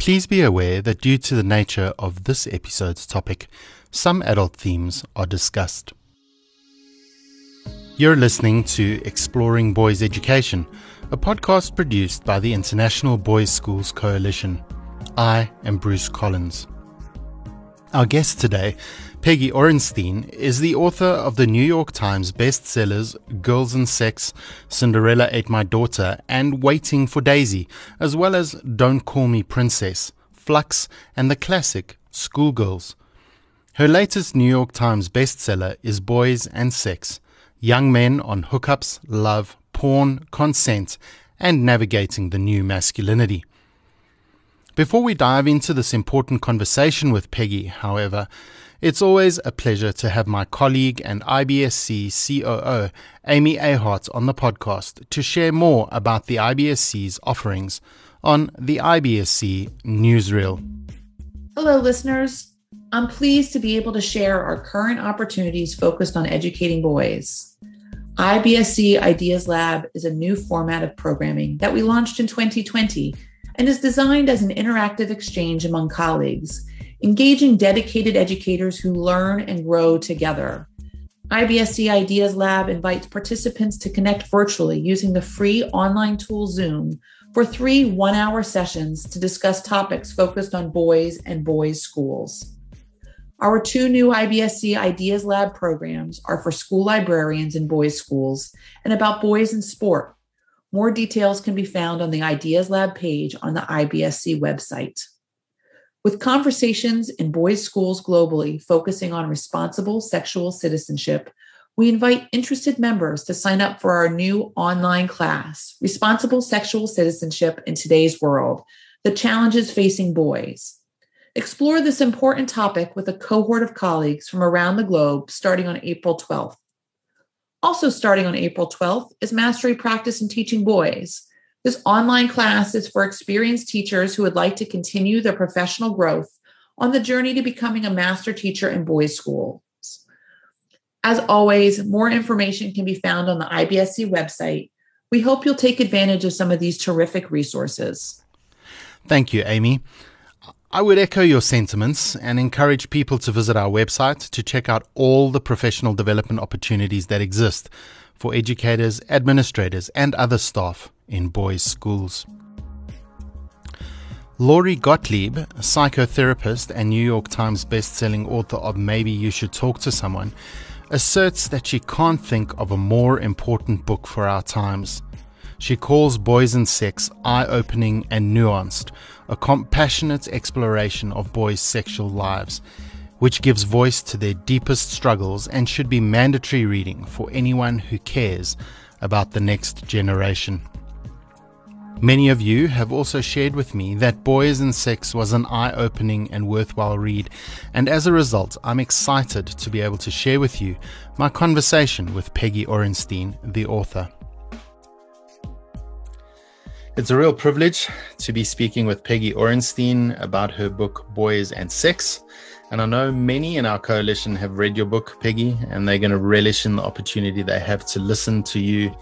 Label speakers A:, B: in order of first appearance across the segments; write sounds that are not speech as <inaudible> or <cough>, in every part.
A: Please be aware that due to the nature of this episode's topic, some adult themes are discussed. You're listening to Exploring Boys Education, a podcast produced by the International Boys Schools Coalition. I am Bruce Collins. Our guest today, Peggy Orenstein, is the author of the New York Times bestsellers Girls and Sex, Cinderella Ate My Daughter, and Waiting for Daisy, as well as Don't Call Me Princess, Flux, and the classic Schoolgirls. Her latest New York Times bestseller is Boys and Sex Young Men on Hookups, Love, Porn, Consent, and Navigating the New Masculinity. Before we dive into this important conversation with Peggy, however, it's always a pleasure to have my colleague and IBSC COO, Amy Ahart, on the podcast to share more about the IBSC's offerings on the IBSC Newsreel.
B: Hello, listeners. I'm pleased to be able to share our current opportunities focused on educating boys. IBSC Ideas Lab is a new format of programming that we launched in 2020 and is designed as an interactive exchange among colleagues engaging dedicated educators who learn and grow together. IBSC Ideas Lab invites participants to connect virtually using the free online tool Zoom for three one hour sessions to discuss topics focused on boys and boys' schools. Our two new IBSC Ideas Lab programs are for school librarians in boys' schools and about boys in sport. More details can be found on the Ideas Lab page on the IBSC website. With conversations in boys' schools globally focusing on responsible sexual citizenship, we invite interested members to sign up for our new online class, Responsible Sexual Citizenship in Today's World The Challenges Facing Boys. Explore this important topic with a cohort of colleagues from around the globe starting on April 12th. Also, starting on April 12th is Mastery Practice in Teaching Boys this online class is for experienced teachers who would like to continue their professional growth on the journey to becoming a master teacher in boys' schools. As always, more information can be found on the IBSC website. We hope you'll take advantage of some of these terrific resources.
A: Thank you, Amy. I would echo your sentiments and encourage people to visit our website to check out all the professional development opportunities that exist for educators, administrators, and other staff in boys' schools. Lori Gottlieb, psychotherapist and New York Times best-selling author of Maybe You Should Talk to Someone, asserts that she can't think of a more important book for our times. She calls Boys and Sex eye-opening and nuanced, a compassionate exploration of boys' sexual lives, which gives voice to their deepest struggles and should be mandatory reading for anyone who cares about the next generation. Many of you have also shared with me that Boys and Sex was an eye opening and worthwhile read, and as a result, I'm excited to be able to share with you my conversation with Peggy Orenstein, the author. It's a real privilege to be speaking with Peggy Orenstein about her book Boys and Sex. And I know many in our coalition have read your book, Peggy, and they're going to relish in the opportunity they have to listen to you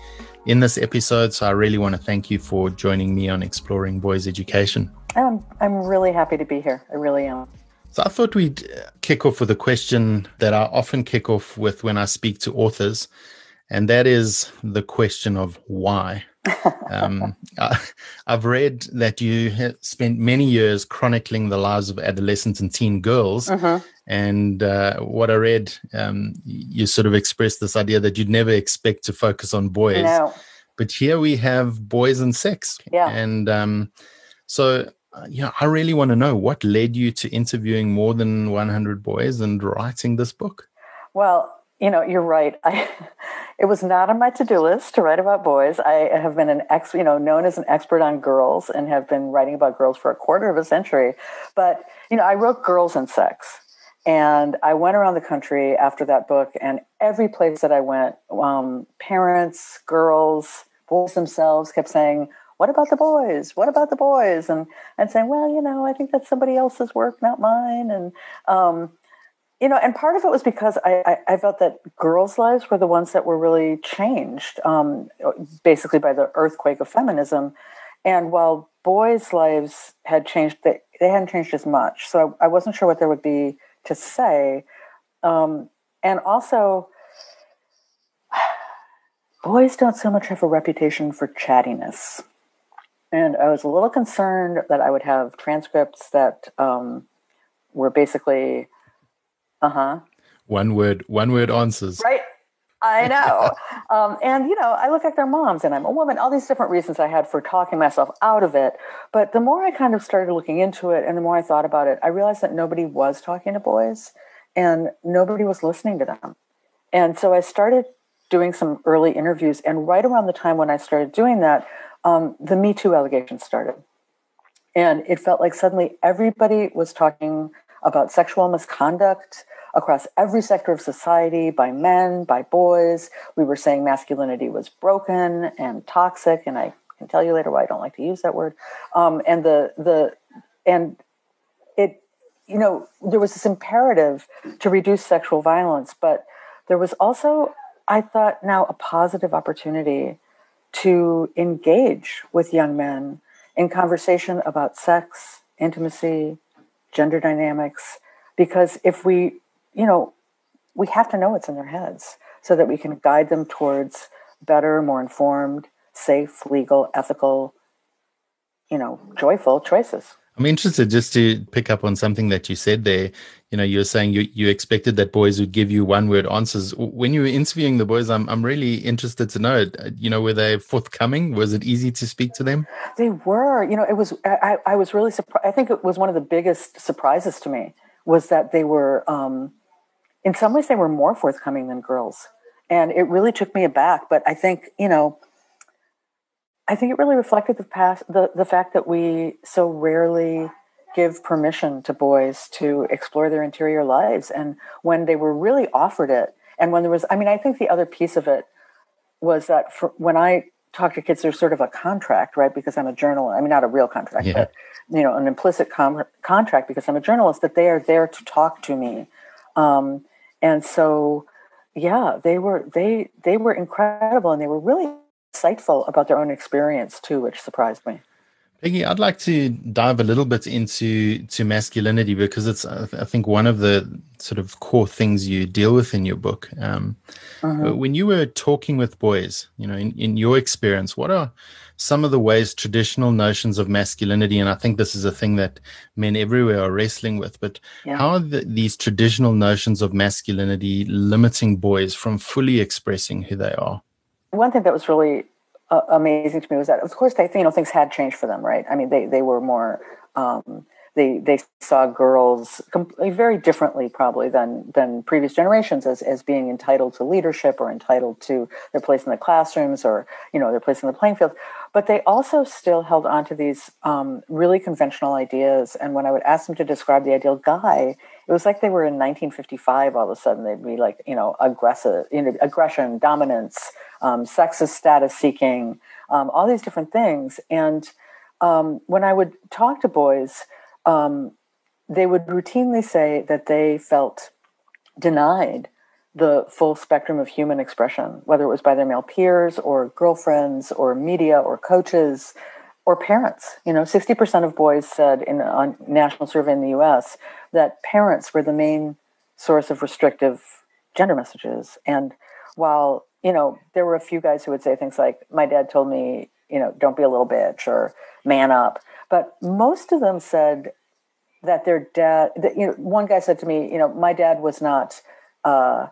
A: in this episode. So I really want to thank you for joining me on Exploring Boys Education.
C: I'm, I'm really happy to be here. I really am.
A: So I thought we'd kick off with a question that I often kick off with when I speak to authors, and that is the question of why. Um, I, have read that you spent many years chronicling the lives of adolescent and teen girls. Uh-huh. And uh, what I read, um, you sort of expressed this idea that you'd never expect to focus on boys.
C: No.
A: But here we have boys and sex.
C: Yeah.
A: And um, so, uh, yeah, I really want to know what led you to interviewing more than 100 boys and writing this book?
C: Well, you know, you're right. <laughs> I, it was not on my to-do list to write about boys. I have been an ex, you know, known as an expert on girls and have been writing about girls for a quarter of a century. But, you know, I wrote Girls and Sex. And I went around the country after that book, and every place that I went, um, parents, girls, boys themselves kept saying, what about the boys? What about the boys? And and saying, well, you know, I think that's somebody else's work, not mine. And um, you know, and part of it was because I, I, I, felt that girls' lives were the ones that were really changed, um, basically by the earthquake of feminism. And while boys' lives had changed. They, they hadn't changed as much. So I, I wasn't sure what there would be to say. Um, and also, <sighs> boys don't so much have a reputation for chattiness. And I was a little concerned that I would have transcripts that um, were basically, uh huh.
A: One word, one word answers.
C: Right. I know. <laughs> um, and, you know, I look like their moms and I'm a woman, all these different reasons I had for talking myself out of it. But the more I kind of started looking into it and the more I thought about it, I realized that nobody was talking to boys and nobody was listening to them. And so I started doing some early interviews. And right around the time when I started doing that, um, the Me Too allegations started. And it felt like suddenly everybody was talking about sexual misconduct across every sector of society by men, by boys. We were saying masculinity was broken and toxic, and I can tell you later why I don't like to use that word. Um, and the the and it, you know, there was this imperative to reduce sexual violence, but there was also, I thought, now a positive opportunity to engage with young men in conversation about sex, intimacy, gender dynamics. Because if we you know, we have to know what's in their heads so that we can guide them towards better, more informed, safe, legal, ethical, you know, joyful choices.
A: I'm interested just to pick up on something that you said there. You know, you're saying you, you expected that boys would give you one word answers. When you were interviewing the boys, I'm, I'm really interested to know, you know, were they forthcoming? Was it easy to speak to them?
C: They were, you know, it was, I, I was really surprised. I think it was one of the biggest surprises to me was that they were, um, in some ways they were more forthcoming than girls and it really took me aback but i think you know i think it really reflected the past the, the fact that we so rarely give permission to boys to explore their interior lives. And when they were really offered it and when there was i mean i think the other piece of it was that for, when i talk to kids there's sort of a contract right? Because i'm a journalist i mean not a real contract yeah. but you know an implicit com- contract because i'm a journalist that they are there to talk to me. Um, and so yeah they were they they were incredible and they were really insightful about their own experience too which surprised me
A: Peggy, I'd like to dive a little bit into to masculinity because it's, I think, one of the sort of core things you deal with in your book. Um, uh-huh. When you were talking with boys, you know, in, in your experience, what are some of the ways traditional notions of masculinity, and I think this is a thing that men everywhere are wrestling with, but yeah. how are the, these traditional notions of masculinity limiting boys from fully expressing who they are?
C: One thing that was really uh, amazing to me was that, of course, they you know things had changed for them, right? I mean, they they were more. Um, they they saw girls very differently probably than than previous generations as as being entitled to leadership or entitled to their place in the classrooms or you know their place in the playing field but they also still held on to these um, really conventional ideas and when i would ask them to describe the ideal guy it was like they were in 1955 all of a sudden. They'd be like you know aggressive you know aggression dominance um, sexist status seeking um, all these different things. And um, when i would talk to boys um, they would routinely say that they felt denied the full spectrum of human expression, whether it was by their male peers or girlfriends or media or coaches or parents. You know, 60% of boys said in a national survey in the US that parents were the main source of restrictive gender messages. And while, you know, there were a few guys who would say things like, my dad told me, you know, don't be a little bitch or man up. But most of them said that their dad, that, you know, one guy said to me, you know, my dad was not, uh,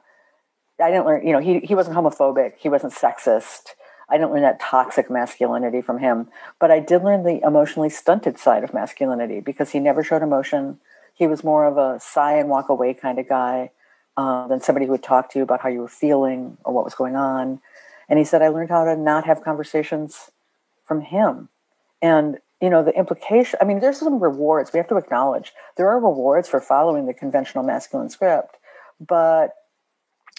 C: I didn't learn, you know, he, he wasn't homophobic, he wasn't sexist. I didn't learn that toxic masculinity from him, but I did learn the emotionally stunted side of masculinity because he never showed emotion. He was more of a sigh and walk away kind of guy uh, than somebody who would talk to you about how you were feeling or what was going on. And he said, I learned how to not have conversations from him. And you know the implication i mean there's some rewards we have to acknowledge there are rewards for following the conventional masculine script but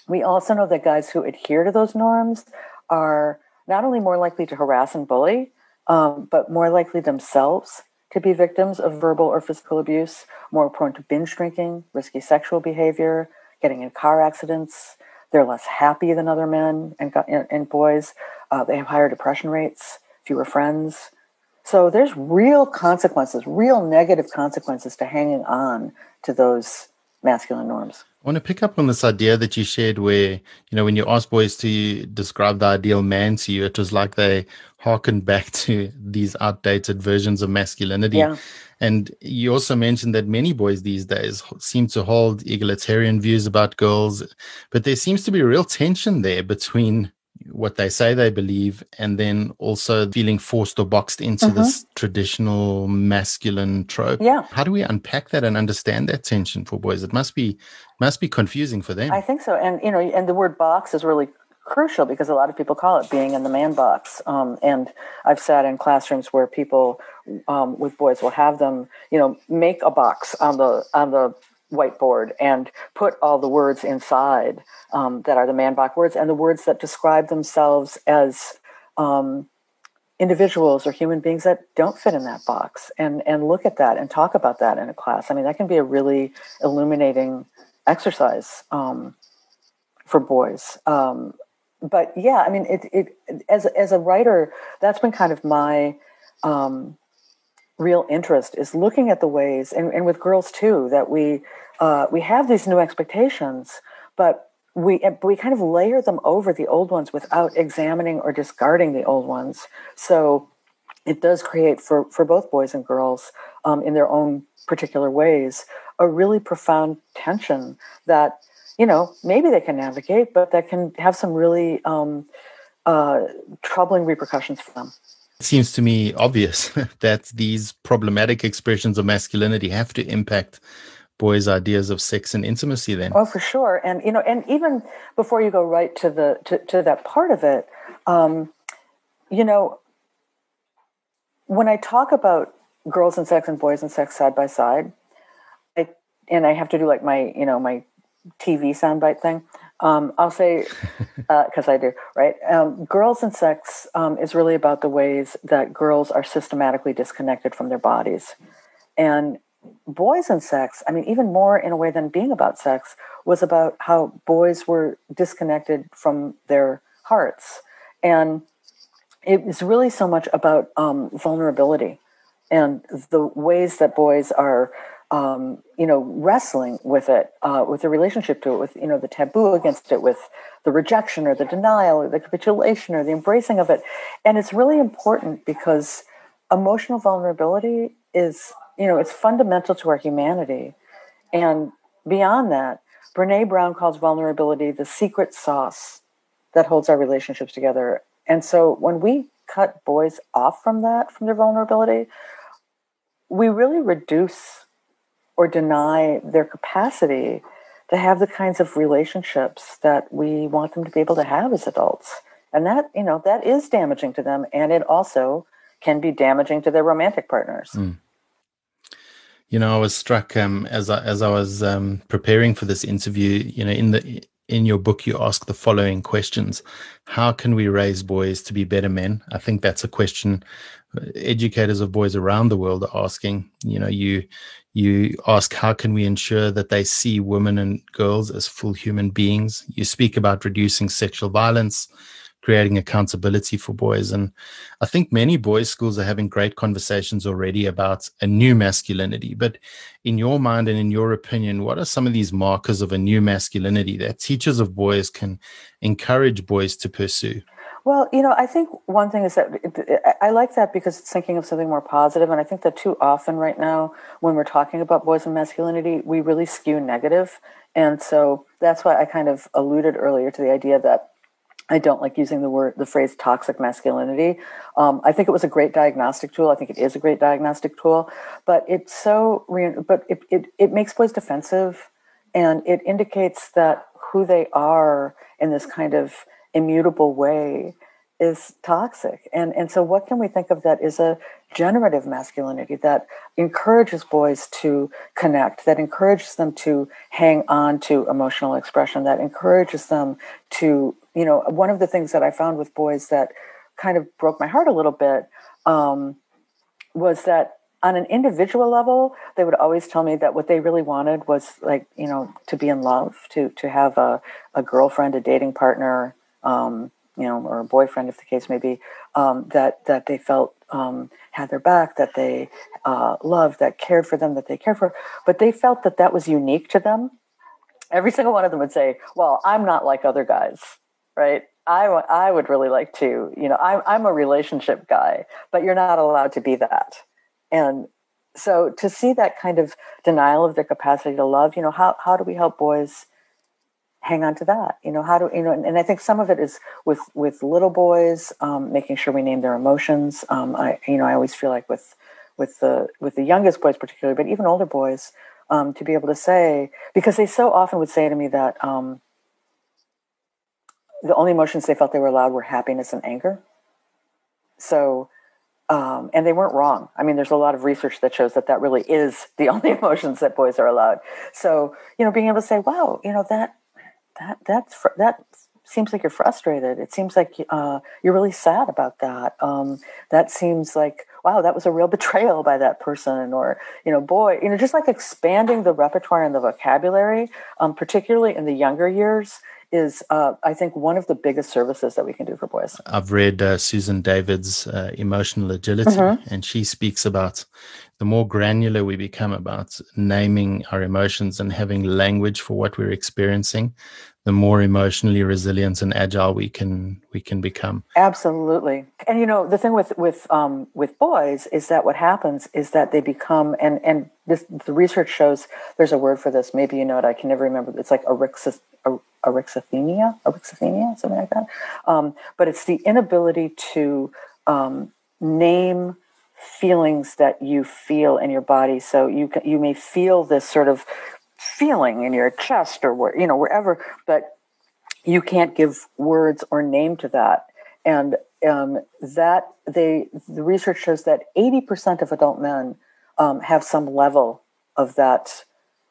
C: we also know that guys who adhere to those norms are not only more likely to harass and bully um, but more likely themselves to be victims of verbal or physical abuse more prone to binge drinking risky sexual behavior getting in car accidents. They're less happy than other men and, and boys. Uh, they have higher depression rates fewer friends. So there's real consequences, real negative consequences to hanging on to those masculine norms.
A: I want to pick up on this idea that you shared where, you know, when you asked boys to describe the ideal man to you, it was like they harkened back <laughs> to these outdated versions of masculinity. Yeah. And you also mentioned that many boys these days seem to hold egalitarian views about girls, but there seems to be a real tension there between what they say they believe and then also feeling forced or boxed into mm-hmm. this traditional masculine trope.
C: Yeah.
A: How do we unpack that and understand that tension for boys? It must be must be confusing for them.
C: I think so. And you know, and the word box is really crucial because a lot of people call it being in the man box. Um, and I've sat in classrooms where people um, with boys will have them, you know, make a box on the on the whiteboard and put all the words inside um, that are the man box words and the words that describe themselves as um, individuals or human beings that don't fit in that box and and look at that and talk about that in a class. I mean, that can be a really illuminating exercise um, for boys. Um, but yeah, I mean, it, it as as a writer, that's been kind of my um, real interest is looking at the ways, and, and with girls too, that we uh, we have these new expectations, but we we kind of layer them over the old ones without examining or discarding the old ones. So it does create for for both boys and girls um, in their own particular ways a really profound tension that you know, maybe they can navigate, but that can have some really um, uh, troubling repercussions for them.
A: It seems to me obvious <laughs> that these problematic expressions of masculinity have to impact boys' ideas of sex and intimacy then.
C: Oh, for sure. And, you know, and even before you go right to the, to, to that part of it, um, you know, when I talk about girls and sex and boys and sex side by side, I, and I have to do like my, you know, my TV soundbite thing. Um, I'll say, because <laughs> uh, I do, right? Um, girls and sex um, is really about the ways that girls are systematically disconnected from their bodies. And boys and sex, I mean, even more in a way than being about sex, was about how boys were disconnected from their hearts. And it was really so much about um, vulnerability and the ways that boys are um, you know, wrestling with it, uh, with the relationship to it, with you know the taboo against it, with the rejection or the denial or the capitulation or the embracing of it, and it's really important because emotional vulnerability is you know it's fundamental to our humanity, and beyond that, Brene Brown calls vulnerability the secret sauce that holds our relationships together. And so when we cut boys off from that, from their vulnerability, we really reduce or deny their capacity to have the kinds of relationships that we want them to be able to have as adults. And that, you know, that is damaging to them. And it also can be damaging to their romantic partners. Mm.
A: You know, I was struck um, as I, as I was um, preparing for this interview. You know, in the in your book, you ask the following questions: How can we raise boys to be better men? I think that's a question educators of boys around the world are asking. You know, you you ask how can we ensure that they see women and girls as full human beings. You speak about reducing sexual violence, creating accountability for boys, and I think many boys' schools are having great conversations already about a new masculinity. But in your mind and in your opinion, what are some of these markers of a new masculinity that teachers of boys can encourage boys to pursue?
C: Well, you know, I think one thing is that I like that because it's thinking of something more positive, and I think that too often right now, when we're talking about boys and masculinity, we really skew negative, and so that's why I kind of alluded earlier to the idea that I don't like using the word, the phrase toxic masculinity. Um, I think it was a great diagnostic tool. I think it is a great diagnostic tool, but it's so, but it, it, it makes boys defensive and it indicates that who they are in this kind of immutable way is toxic. And, and so, what can we think of that is a generative masculinity that encourages boys to connect, that encourages them to hang on to emotional expression, that encourages them to, you know, one of the things that I found with boys that kind of broke my heart a little bit um, was that on an individual level, they would always tell me that what they really wanted was like, you know, to be in love, to to have a, a girlfriend, a dating partner, um, you know, or a boyfriend, if the case may be, um, that that they felt um, had their back, that they uh, loved, that cared for them, that they cared for, but they felt that that was unique to them. Every <laughs> single one of them would say, "Well, I'm not like other guys, right? I, I would really like to, you know, I'm, I'm a relationship guy, but you're not allowed to be that." And so to see that kind of denial of their capacity to love, you know, how how do we help boys? Hang on to that you know how do you know and, and i think some of it is with with little boys um, making sure we name their emotions um, i you know i always feel like with with the with the youngest boys particularly but even older boys um, to be able to say because they so often would say to me that um, the only emotions they felt they were allowed were happiness and anger so um, and they weren't wrong. I mean, there's a lot of research that shows that that really is the <laughs> only emotions that boys are allowed. So, you know, being able to say, "Wow, you know that that that's fr- that seems like you're frustrated. It seems like uh, you're really sad about that. Um, that seems like wow, that was a real <laughs> betrayal by that person, or you know, boy, you know, just like expanding the repertoire and the vocabulary, um, particularly in the younger years, is uh, I think one of the biggest services that we can do for boys.
A: I've read uh, Susan David's uh, Emotional Agility, mm-hmm. and she speaks about the more granular we become about naming our emotions and having language for what we're experiencing, the more emotionally resilient and agile we can we can become.
C: Absolutely, and you know the thing with with um, with boys is that what happens is that they become and and this the research shows there's a word for this. Maybe you know it. I can never remember. It's like erixis, erixithymia, erixithymia, something like that. Um, but it's the inability to um, name feelings that you feel in your body. So you you may feel this sort of feeling in your chest or where you know wherever, but you can't give words or name to that. And um, that they the research shows that eighty percent of adult men um, have some level of that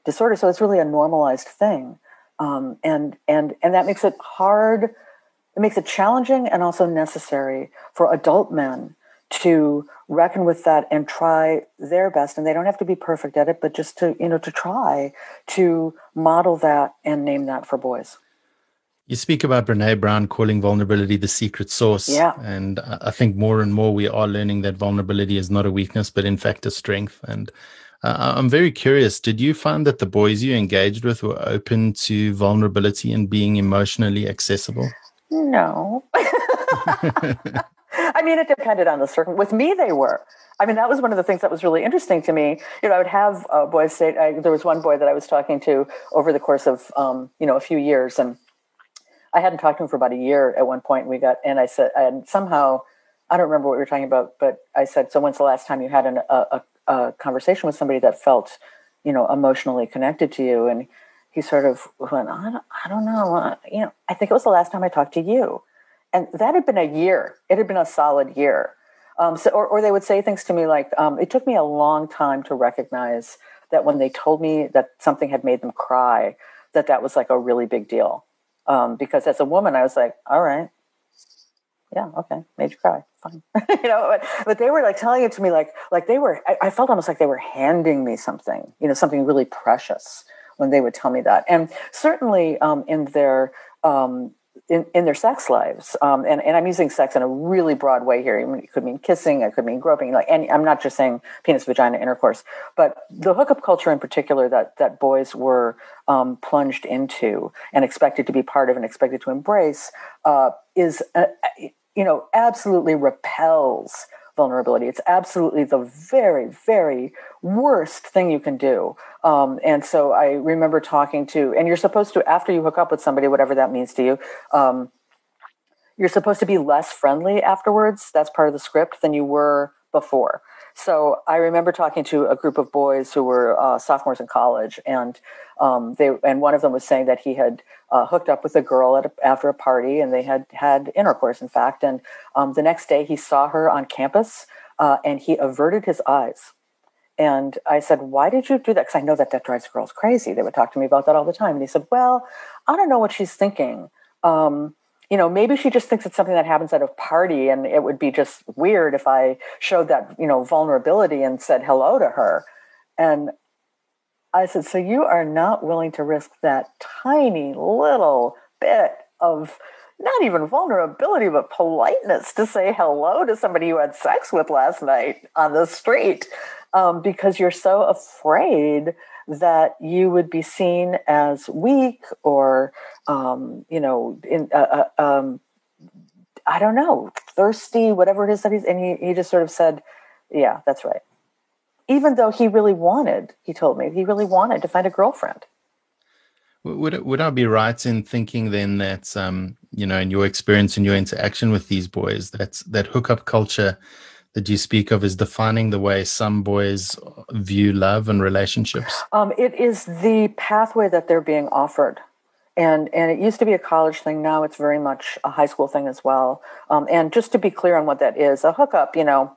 C: disorder. So it's really a normalized thing, um, and and and that makes it hard. It makes it challenging and also necessary for adult men to reckon with that and try their best. And they don't have to be perfect at it but just to you know to try to model that and name that for boys.
A: You speak about brene brown calling vulnerability the secret sauce.
C: Yeah.
A: And i think more and more we are learning that vulnerability is not a weakness but in fact a strength. And uh, i'm very curious did you find that the boys you engaged with were open to vulnerability and being emotionally accessible?
C: No <laughs> <laughs> I mean, it depended on the circum. With me, they were. I mean, that was one of the things that was really interesting to me. You know, I would have uh, boys say. I, there was one boy that I was talking to over the course of um, you know a few years, and I hadn't talked to him for about a year at one point. We got, and I said, and somehow, I don't remember what we were talking about, but I said, so when's the last time you had an, a, a, a conversation with somebody that felt, you know, emotionally connected to you? And he sort of went, I don't, I don't know, uh, you know, I think it was the last time I talked to you and that had been a year. It had been a solid year. Um, so, or, or they would say things to me like, um, "It took me a long time to recognize that when they told me that something had made them cry, that that was like a really big deal." Um, because as a woman, I was like, "All right, yeah, okay, made you cry, fine," <laughs> you know. But, but, they were like telling it to me like like they were. I, I felt almost like they were handing me something, you know, something really precious when they would tell me that. And certainly um, in their um, in, in their sex lives. Um, and, and I'm using sex in a really broad way here. It could mean kissing, it could mean groping, like any, I'm not just saying penis vagina intercourse, but the hookup culture in particular that, that boys were um, plunged into and expected to be part of and expected to embrace uh, is, uh, you know, absolutely repels vulnerability. It's absolutely the very, very worst thing you can do. Um, and so I remember talking to, and you're supposed to, after you hook up with somebody, whatever that means to you, um, you're supposed to be less friendly afterwards. That's part of the script than you were before. So I remember talking to a group of boys who were uh, sophomores in college, and um, they and one of them was saying that he had uh, hooked up with a girl at a, after a party, and they had had intercourse, in fact. And um, the next day, he saw her on campus, uh, and he averted his eyes. And I said, "Why did you do that?" Because I know that that drives girls crazy. They would talk to me about that all the time. And he said, "Well, I don't know what she's thinking." Um, you know, maybe she just thinks it's something that happens at a party and it would be just weird if I showed that, you know, vulnerability and said hello to her. And I said, So you are not willing to risk that tiny little bit of, not even vulnerability, but politeness to say hello to somebody you had sex with last night on the street um, because you're so afraid that you would be seen as weak or, um, you know, in, uh, uh, um, I don't know, thirsty, whatever it is that he's, and he, he just sort of said, yeah, that's right. Even though he really wanted, he told me, he really wanted to find a girlfriend.
A: Would would I be right in thinking then that um, you know, in your experience and your interaction with these boys, that's that hookup culture that you speak of is defining the way some boys view love and relationships?
C: Um, it is the pathway that they're being offered. And, and it used to be a college thing. Now it's very much a high school thing as well. Um, and just to be clear on what that is, a hookup, you know,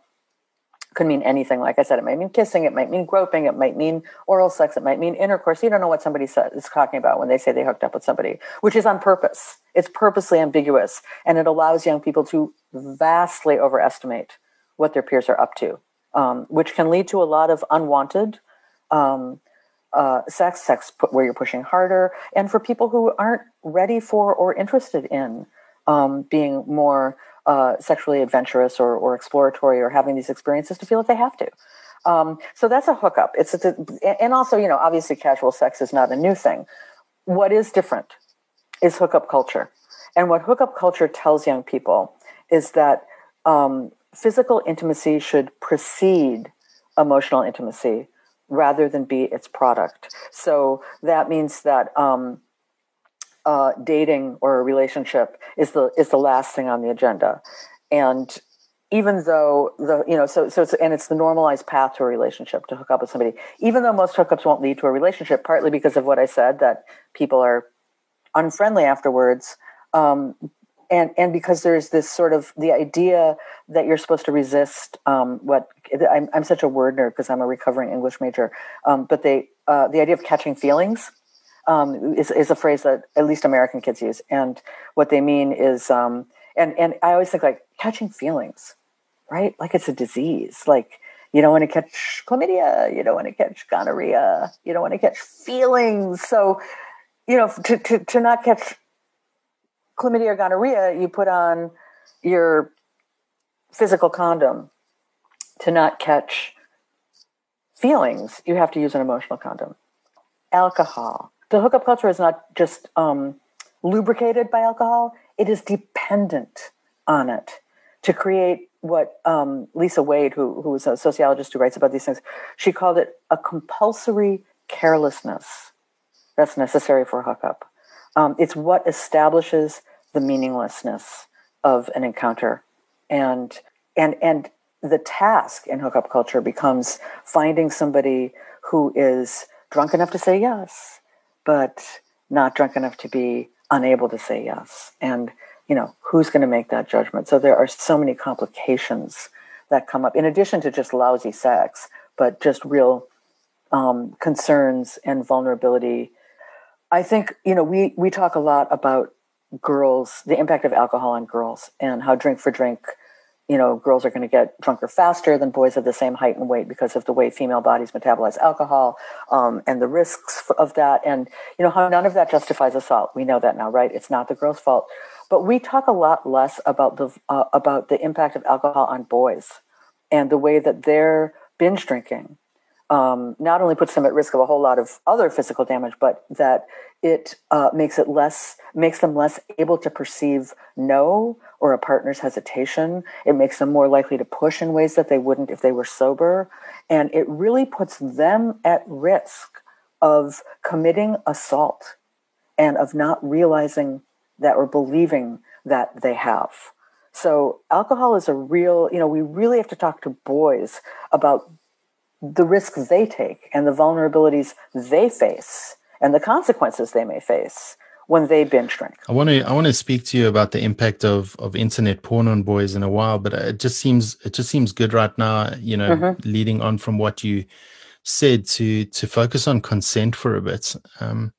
C: could mean anything. Like I said, it might mean kissing, it might mean groping, it might mean oral sex, it might mean intercourse. You don't know what somebody is talking about when they say they hooked up with somebody, which is on purpose. It's purposely ambiguous, and it allows young people to vastly overestimate what their peers are up to, um, which can lead to a lot of unwanted um, uh, sex, sex where you're pushing harder, and for people who aren't ready for or interested in um, being more uh, sexually adventurous or, or exploratory or having these experiences to feel that they have to. Um, so that's a hookup. It's a, and also, you know, obviously, casual sex is not a new thing. What is different is hookup culture, and what hookup culture tells young people is that um, physical intimacy should precede emotional intimacy rather than be its product. So that means that um, uh, dating or a relationship is the is the last thing on the agenda, and even though the you know so so it's and it's the normalized path to a relationship to hook up with somebody even though most hookups won't lead to a relationship partly because of what i said that people are unfriendly afterwards um, and and because there's this sort of the idea that you're supposed to resist um, what I'm, I'm such a word nerd because I'm a recovering English major, um, but they uh, the idea of catching feelings um, is, is a phrase that at least American kids use. And what they mean is, um, and, and I always think like catching feelings, right? Like it's a disease. Like you don't want to catch chlamydia, you don't want to catch gonorrhea, you don't want to catch feelings. So, you know, to, to, to not catch chlamydia or gonorrhea, you put on your physical condom. To not catch feelings, you have to use an emotional condom. Alcohol, the hookup culture is not just um, lubricated by alcohol, it is dependent on it to create what um, Lisa Wade, who, who is a sociologist who writes about these things, she called it a compulsory carelessness that's necessary for hookup. Um, it's what establishes the meaninglessness of an encounter, and and and the task in hookup culture becomes finding somebody who is drunk enough to say yes, but not drunk enough to be unable to say yes. And, you know, who's going to make that judgment? So there are so many complications that come up in addition to just lousy sex, but just real um, concerns and vulnerability. I think, you know, we, we talk a lot about girls, the impact of alcohol on girls and how drink for drink you know, girls are going to get drunker faster than boys of the same height and weight because of the way female bodies metabolize alcohol um, and the risks of that. And, you know, how none of that justifies assault. We know that now, right? It's not the girl's fault. But we talk a lot less about the, uh, about the impact of alcohol on boys and the way that they're binge drinking um, not only puts them at risk of a whole lot of other physical damage, but that it uh, makes it less makes them less able to perceive no or a partner's hesitation. It makes them more likely to push in ways that they wouldn't if they were sober, and it really puts them at risk of committing assault and of not realizing that or believing that they have. So alcohol is a real, you know, we really have to talk to boys about the risks they take and the vulnerabilities they face and the consequences they may face when they binge drink.
A: I want to I want to speak to you about the impact of of internet porn on boys in a while, but it just seems it just seems good right now, you know, mm-hmm. leading on from what you said to to focus on consent for a bit. Um,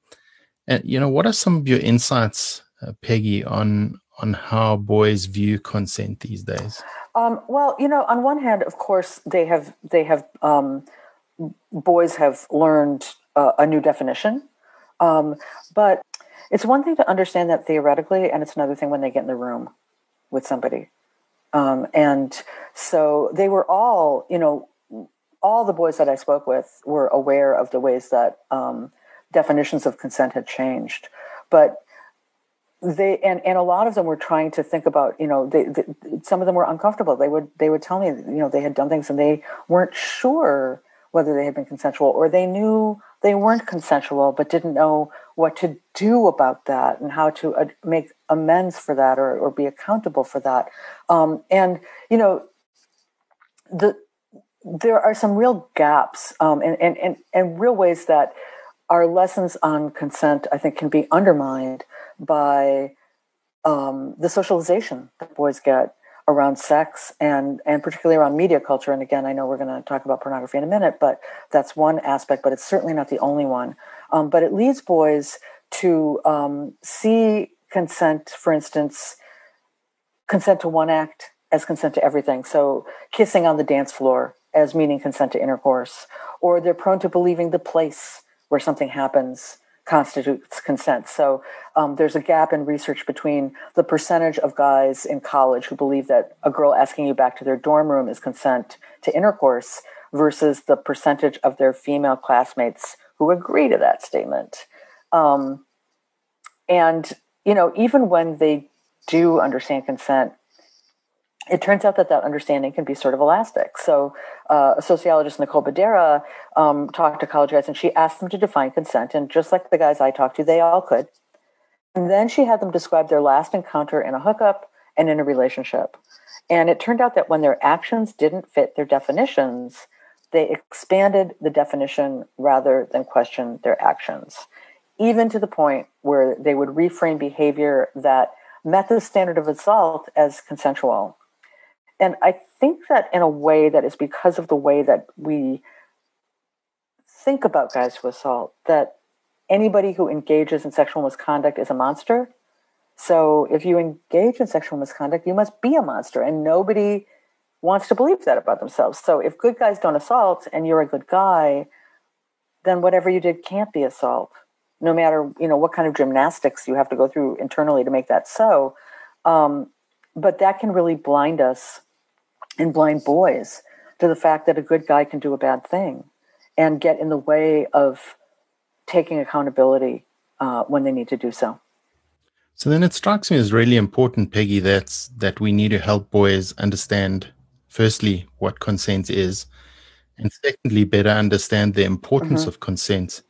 A: and you know, what are some of your insights, uh, Peggy, on on how boys view consent these days?
C: Um, well, you know, on one hand, of course, they have they have um, boys have learned uh, a new definition, um, but it's one thing to understand that theoretically, and it's another thing when they get in the room with somebody. Um, and so they were all, you know, all the boys that I spoke with were aware of the ways that um, definitions of consent had changed. But they and, and a lot of them were trying to think about you know they, they, some of them were uncomfortable. They would they would tell me you know they had done things and they weren't sure whether they had been consensual or they knew they weren't consensual but didn't know what to do about that and how to make amends for that or, or be accountable for that. Um, and you know the there are some real gaps um, and, and, and, and real ways that our lessons on consent i think can be undermined by um, the socialization that boys get around sex and and particularly around media culture. And again i know we're going to talk about pornography in a minute but that's one aspect but it's certainly not the only one. Um, but it leads boys to um, see consent for instance consent to one act as consent to everything. So kissing on the dance floor as meaning consent to intercourse or they're prone to believing the place where something happens constitutes consent. So um, there's a gap in research between the percentage of guys in college who believe that a girl asking you back to their dorm room is consent to intercourse versus the percentage of their female classmates who agree to that statement. Um, and, you know, even when they do understand consent, it turns out that that understanding can be sort of elastic. So, uh, a sociologist, Nicole Bedera, um, talked to college guys and she asked them to define consent. And just like the guys I talked to, they all could. And then she had them describe their last encounter in a hookup and in a relationship. And it turned out that when their actions didn't fit their definitions, they expanded the definition rather than question their actions, even to the point where they would reframe behavior that met the standard of assault as consensual and I think that in a way that is because of the way that we think about guys who assault, that anybody who engages in sexual misconduct is a monster. So if you engage in sexual misconduct, you must be a monster. And nobody wants to believe that about themselves. So if good guys don't assault and you're a good guy, then whatever you did can't be assault. No matter you know what kind of gymnastics you have to go through internally to make that so, um, but that can really blind us and blind boys to the fact that a good guy can do a bad thing and get in the way of taking accountability uh, when they need to do so.
A: So then it strikes me as really important, Peggy, that's that we need to help boys understand, firstly, what consent is, and secondly, better understand the importance mm-hmm. of consent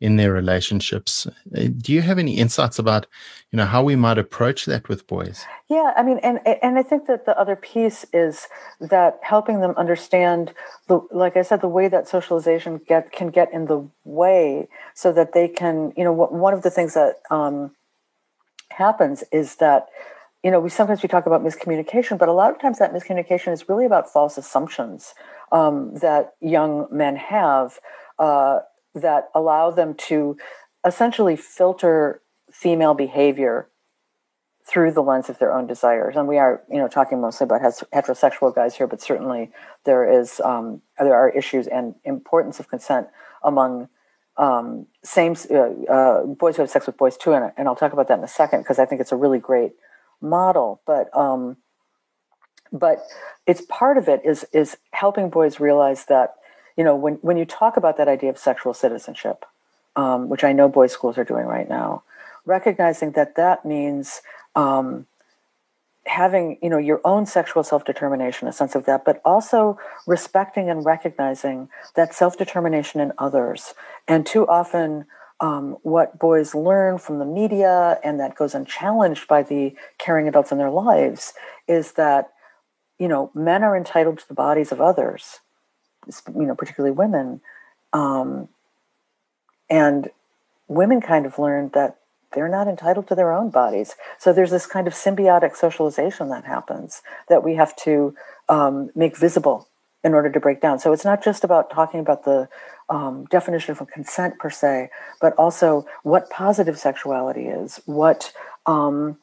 A: in their relationships. Uh, do you have any insights about, you know, how we might approach that with boys?
C: Yeah, I mean, and and I think that the other piece is that helping them understand the, like I said, the way that socialization get can get in the way, so that they can, you know, one of the things that um, happens is that you know we sometimes we talk about miscommunication but a lot of times that miscommunication is really about false assumptions um, that young men have uh, that allow them to essentially filter female behavior through the lens of their own desires. And we are, you know, talking mostly about heterosexual guys here, but certainly there is um, there are issues and importance of consent among um, same uh, uh, boys who have sex with boys too, and, and I'll talk about that in a second because I think it's a really great model. But um, but it's part of it is is helping boys realize that you know, when, when you talk about that idea of sexual citizenship, um, which I know boys' schools are doing right now, recognizing that that means um, having, you know, your own sexual self-determination, a sense of that, but also respecting and recognizing that self-determination in others. And too often, um, what boys learn from the media and that goes unchallenged by the caring adults in their lives is that, you know, men are entitled to the bodies of others you know, particularly women. Um, and women kind of learned that they're not entitled to their own bodies. So there's this kind of symbiotic socialization that happens that we have to um, make visible in order to break down. So it's not just about talking about the um, definition of consent per se, but also what positive sexuality is, what um,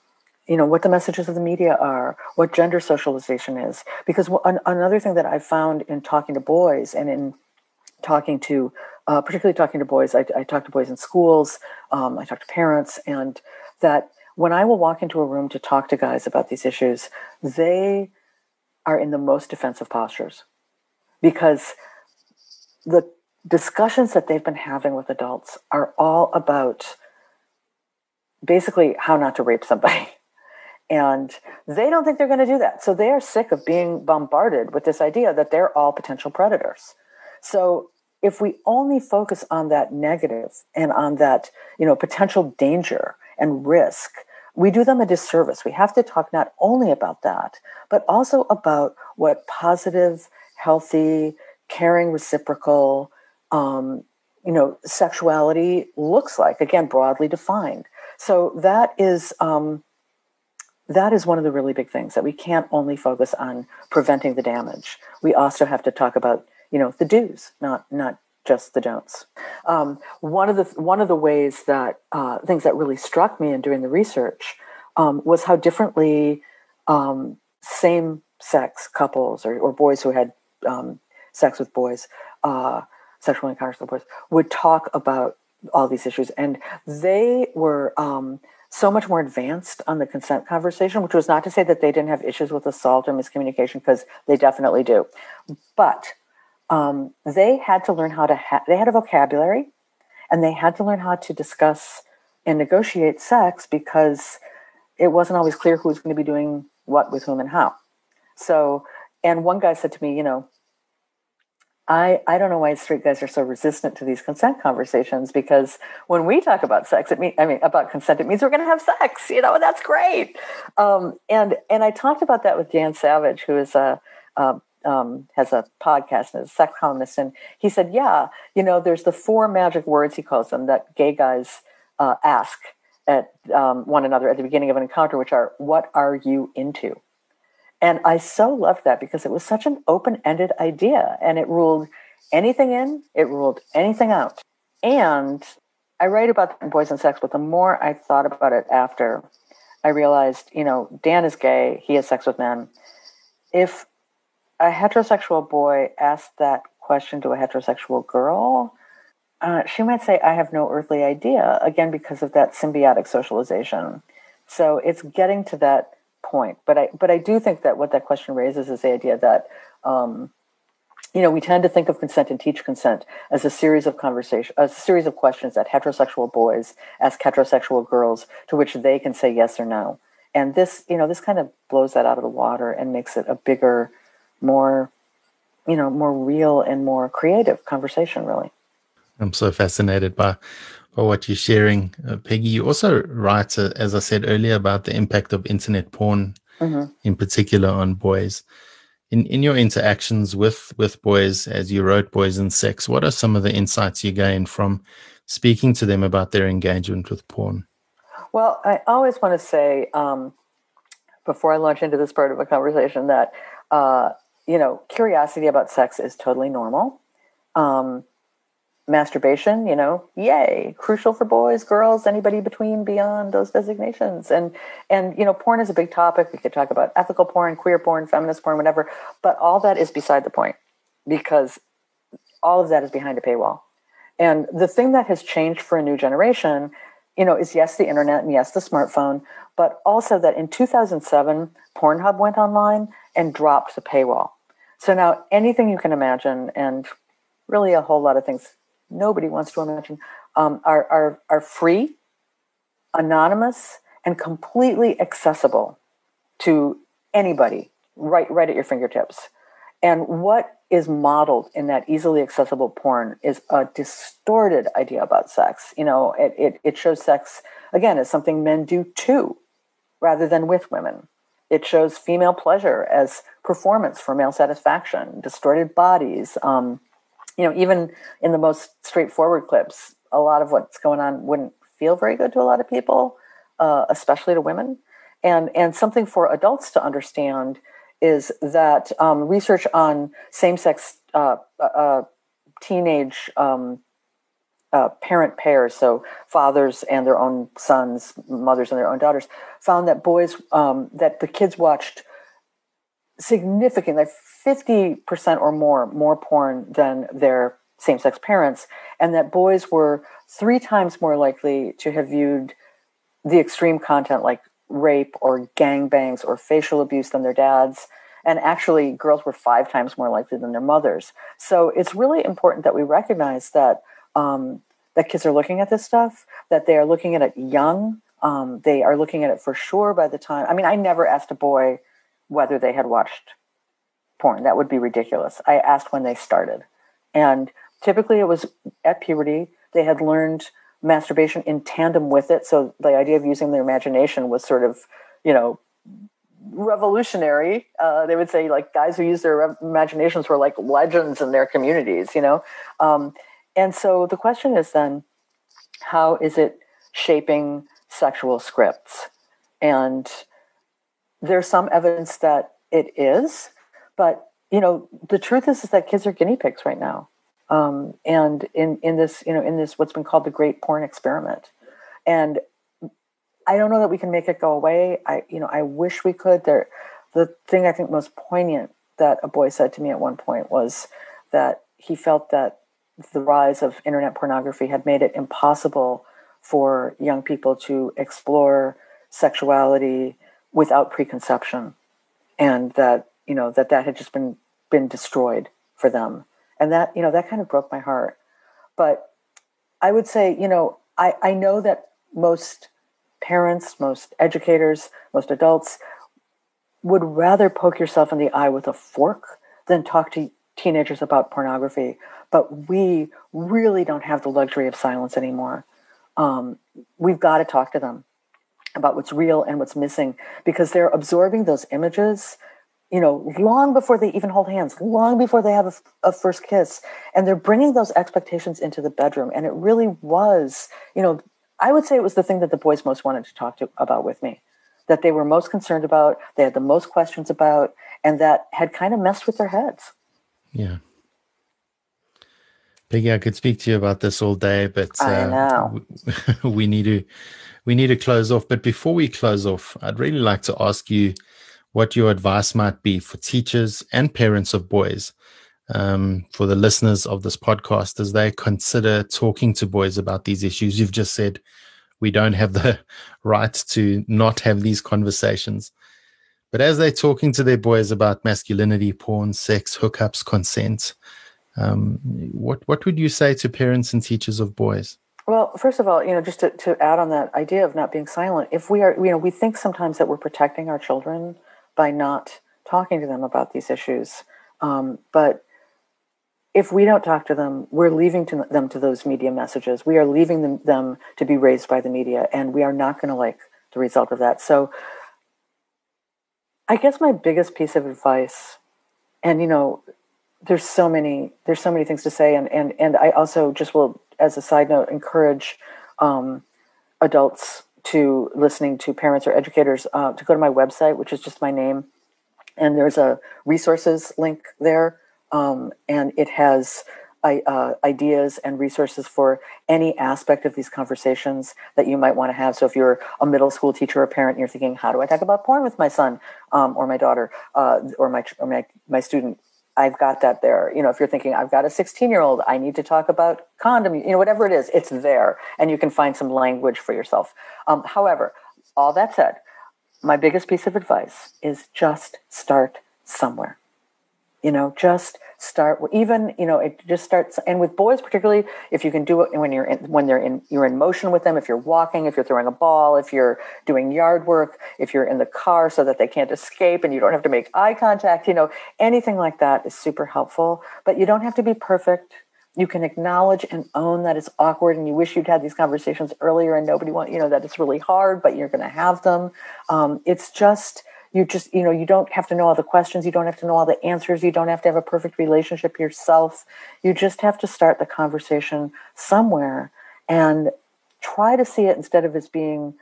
C: you know what the messages of the media are what gender socialization is because another thing that i found in talking to boys and in talking to uh, particularly talking to boys. I, I, talk to boys in schools. Um, I talk to parents, and that when I will walk into a room to talk to guys about these issues, they are in the most defensive postures because the discussions that they've been having with adults are all about basically how not to rape somebody. <laughs> And they don't think they're going to do that. So they are sick of being bombarded with this idea that they're all potential predators. So if we only focus on that negative and on that, you know, potential danger and risk, we do them a disservice. We have to talk not only about that, but also about what positive, healthy, caring, reciprocal, um, you know, sexuality looks like. Again, broadly defined. So that is um, that is one of the really big things that we can't only focus on preventing the damage. We also have to talk about you know the do's, not not just the don'ts. Um, one of the one of the ways that uh, things that really struck me in doing the research um, was how differently um, same sex couples or, or, boys who had um, sex with boys, uh, sexual encounters with boys, would talk about all these issues, and they were um, so much more advanced on the consent conversation, which was not to say that they didn't have issues with assault or miscommunication, because they definitely do. But um, they had to learn how to, ha- they had a vocabulary and they had to learn how to discuss and negotiate sex because it wasn't always clear who was going to be doing what with whom and how. So, and one guy said to me, you know, I, I don't know why straight guys are so resistant to these consent conversations because when we talk about sex, it mean I mean about consent, it means we're going to have sex. You know, that's great. Um, and and I talked about that with Dan Savage, who is a, a um, has a podcast and is a sex columnist, and he said, yeah, you know, there's the four magic words he calls them that gay guys uh, ask at um, one another at the beginning of an encounter, which are, "What are you into?" And I so loved that because it was such an open ended idea and it ruled anything in, it ruled anything out. And I write about boys and sex, but the more I thought about it after, I realized, you know, Dan is gay, he has sex with men. If a heterosexual boy asked that question to a heterosexual girl, uh, she might say, I have no earthly idea, again, because of that symbiotic socialization. So it's getting to that point. But I but I do think that what that question raises is the idea that um, you know we tend to think of consent and teach consent as a series of conversation, a series of questions that heterosexual boys ask heterosexual girls to which they can say yes or no. And this you know this kind of blows that out of the water and makes it a bigger, more you know more real and more creative conversation. Really.
A: I'm so fascinated by for what you're sharing, uh, Peggy. You also write, uh, as I said earlier, about the impact of internet porn, mm-hmm. in particular on boys. In in your interactions with with boys, as you wrote "Boys and Sex," what are some of the insights you gain from speaking to them about their engagement with porn?
C: Well, I always want to say um, before I launch into this part of a conversation that uh, you know curiosity about sex is totally normal. Um, masturbation, you know, yay, crucial for boys, girls, anybody between, beyond those designations. And and you know, porn is a big topic. We could talk about ethical porn, queer porn, feminist porn, whatever. But all that is beside the point because all of that is behind a paywall. And the thing that has changed for a new generation, you know, is yes, the internet and yes, the smartphone, but also that in 2007, Pornhub went online and dropped the paywall. So now anything you can imagine and really a whole lot of things nobody wants to imagine, um, are, are, are free, anonymous, and completely accessible to anybody right, right at your fingertips. And what is modeled in that easily accessible porn is a distorted idea about sex. You know, it, it, it shows sex, again, as something men do too, rather than with women. It shows female pleasure as performance for male satisfaction, distorted bodies, um, you know, even in the most straightforward clips, a lot of what's going on wouldn't feel very good to a lot of people, uh, especially to women. And and something for adults to understand is that um, research on same-sex uh, uh, uh teenage um, uh, parent pairs, so fathers and their own sons, mothers and their own daughters, found that boys um, that the kids watched significant, like 50% or more, more porn than their same sex parents, and that boys were three times more likely to have viewed the extreme content like rape or gangbangs or facial abuse than their dads. And actually, girls were five times more likely than their mothers. So it's really important that we recognize that um, that kids are looking at this stuff, that they are looking at it young. Um, they are looking at it for sure by the time. I mean, I never asked a boy whether they had watched porn. That would be ridiculous. I asked when they started. And typically it was at puberty. They had learned masturbation in tandem with it. So the idea of using their imagination was sort of, you know, revolutionary. Uh, they would say like guys who use their imaginations were like legends in their communities, you know. Um, and so the question is then, how is it shaping sexual scripts? And there's some evidence that it is, but you know the truth is, is that kids are guinea pigs right now, um, and in in this you know in this what's been called the great porn experiment, and I don't know that we can make it go away. I you know I wish we could. There, the thing I think most poignant that a boy said to me at one point was that he felt that the rise of internet pornography had made it impossible for young people to explore sexuality without preconception and that you know that that had just been been destroyed for them. And that you know that kind of broke my heart. But i would say you know i i know that most parents most educators most adults would rather poke yourself in the eye with a fork than talk to teenagers about pornography. But we really don't have the luxury of silence anymore. Um, we've got to talk to them about what's real and what's missing because they're absorbing those images you know long before they even hold hands long before they have a, a, first kiss. And they're bringing those expectations into the bedroom. And it really was you know i would say it was the thing that the boys most wanted to talk to about with me that they were most concerned about they had the most questions about and that had kind of messed with their heads.
A: Yeah Peggy, I could speak to you about this all day, but
C: uh, <laughs>
A: we need to we need to close off. But before we close off, I'd really like to ask you what your advice might be for teachers and parents of boys, um, for the listeners of this podcast, as they consider talking to boys about these issues. You've just said we don't have the <laughs> right to not have these conversations. But as they're talking to their boys about masculinity, porn, sex, hookups, consent, um, what what would you say to parents and teachers of boys?
C: Well, first of all, you know, just to, to add on that idea of not being silent, if we are, you know, we think sometimes that we're protecting our children by not talking to them about these issues. Um, but if we don't talk to them, we're leaving to them to those media messages. We are leaving them, them to be raised by the media, and we are not going to like the result of that. So, I guess my biggest piece of advice, and you know, there's so many there's so many things to say, and and and I also just will as a side note, encourage um, adults to listening to parents or educators uh, to go to my website, which is just my name, and there's a resources link there, um, and it has uh, ideas and resources for any aspect of these conversations that you might want to have. So, if you're a middle school teacher or parent, and you're thinking, "How do I talk about porn with my son um, or my daughter uh, or my or my my student?" I've got that there. You know, if you're thinking, I've got a 16 year old, I need to talk about condom, you know, whatever it is, it's there and you can find some language for yourself. Um, however, all that said, my biggest piece of advice is just start somewhere. You know, just start even you know it just starts and with boys particularly if you can do it when you're in when they're in you're in motion with them if you're walking if you're throwing a ball if you're doing yard work if you're in the car so that they can't escape and you don't have to make eye contact you know anything like that is super helpful. But you don't have to be perfect. You can acknowledge and own that it's awkward and you wish you'd had these conversations earlier and nobody want you know that it's really hard but you're going to have them. Um, it's just you just you know you don't have to know all the questions you don't have to know all the answers you don't have to have a perfect relationship yourself. You just have to start the conversation somewhere and try to see it instead of as being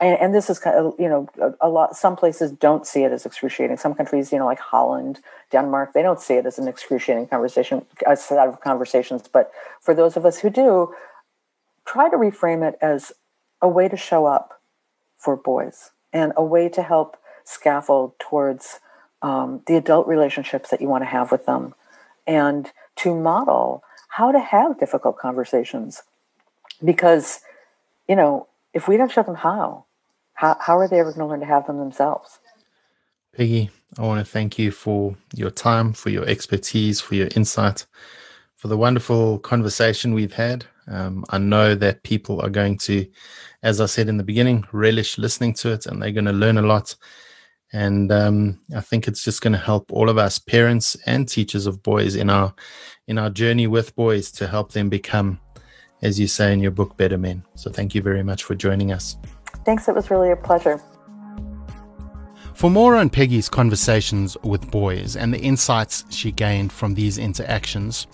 C: and, and this is kind of you know a, a, lot some places don't see it as excruciating. Some countries you know like holland denmark they don't see it as an excruciating conversation a set of conversations. But for those of us who do try to reframe it as a way to show up for boys and a way to help scaffold towards um, the adult relationships that you want to have with them and to model how to have difficult conversations. Because, you know, if we don't show them how, how, how are they ever going to learn to have them themselves?
A: Peggy, I want to thank you for your time, for your expertise, for your insight, for the wonderful conversation we've had. Um, I know that people are going to, as I said in the beginning, relish listening to it and they're going to learn a lot. And um, I think it's just going to help all of us, parents and teachers of boys, in our in our journey with boys to help them become, as you say in your book, better men. So thank you very much for joining us.
C: Thanks. It was really a pleasure.
A: For more on Peggy's conversations with boys and the insights she gained from these interactions,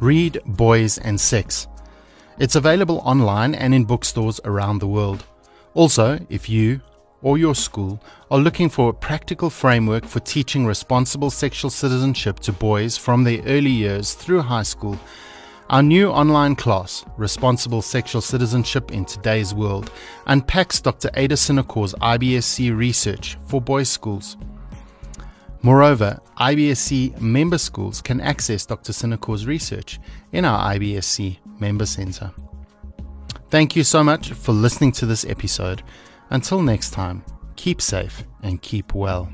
A: read Boys and Sex. It's available online and in bookstores around the world. Also, if you or your school are looking for a practical framework for teaching responsible sexual citizenship to boys from their early years through high school, our new online class, Responsible Sexual Citizenship in Today's World, unpacks Dr. Ada Sinacore's IBSC research for boys' schools. Moreover, IBSC member schools can access Dr. Sinacore's research in our IBSC member center. Thank you so much for listening to this episode. Until next time, keep safe and keep well.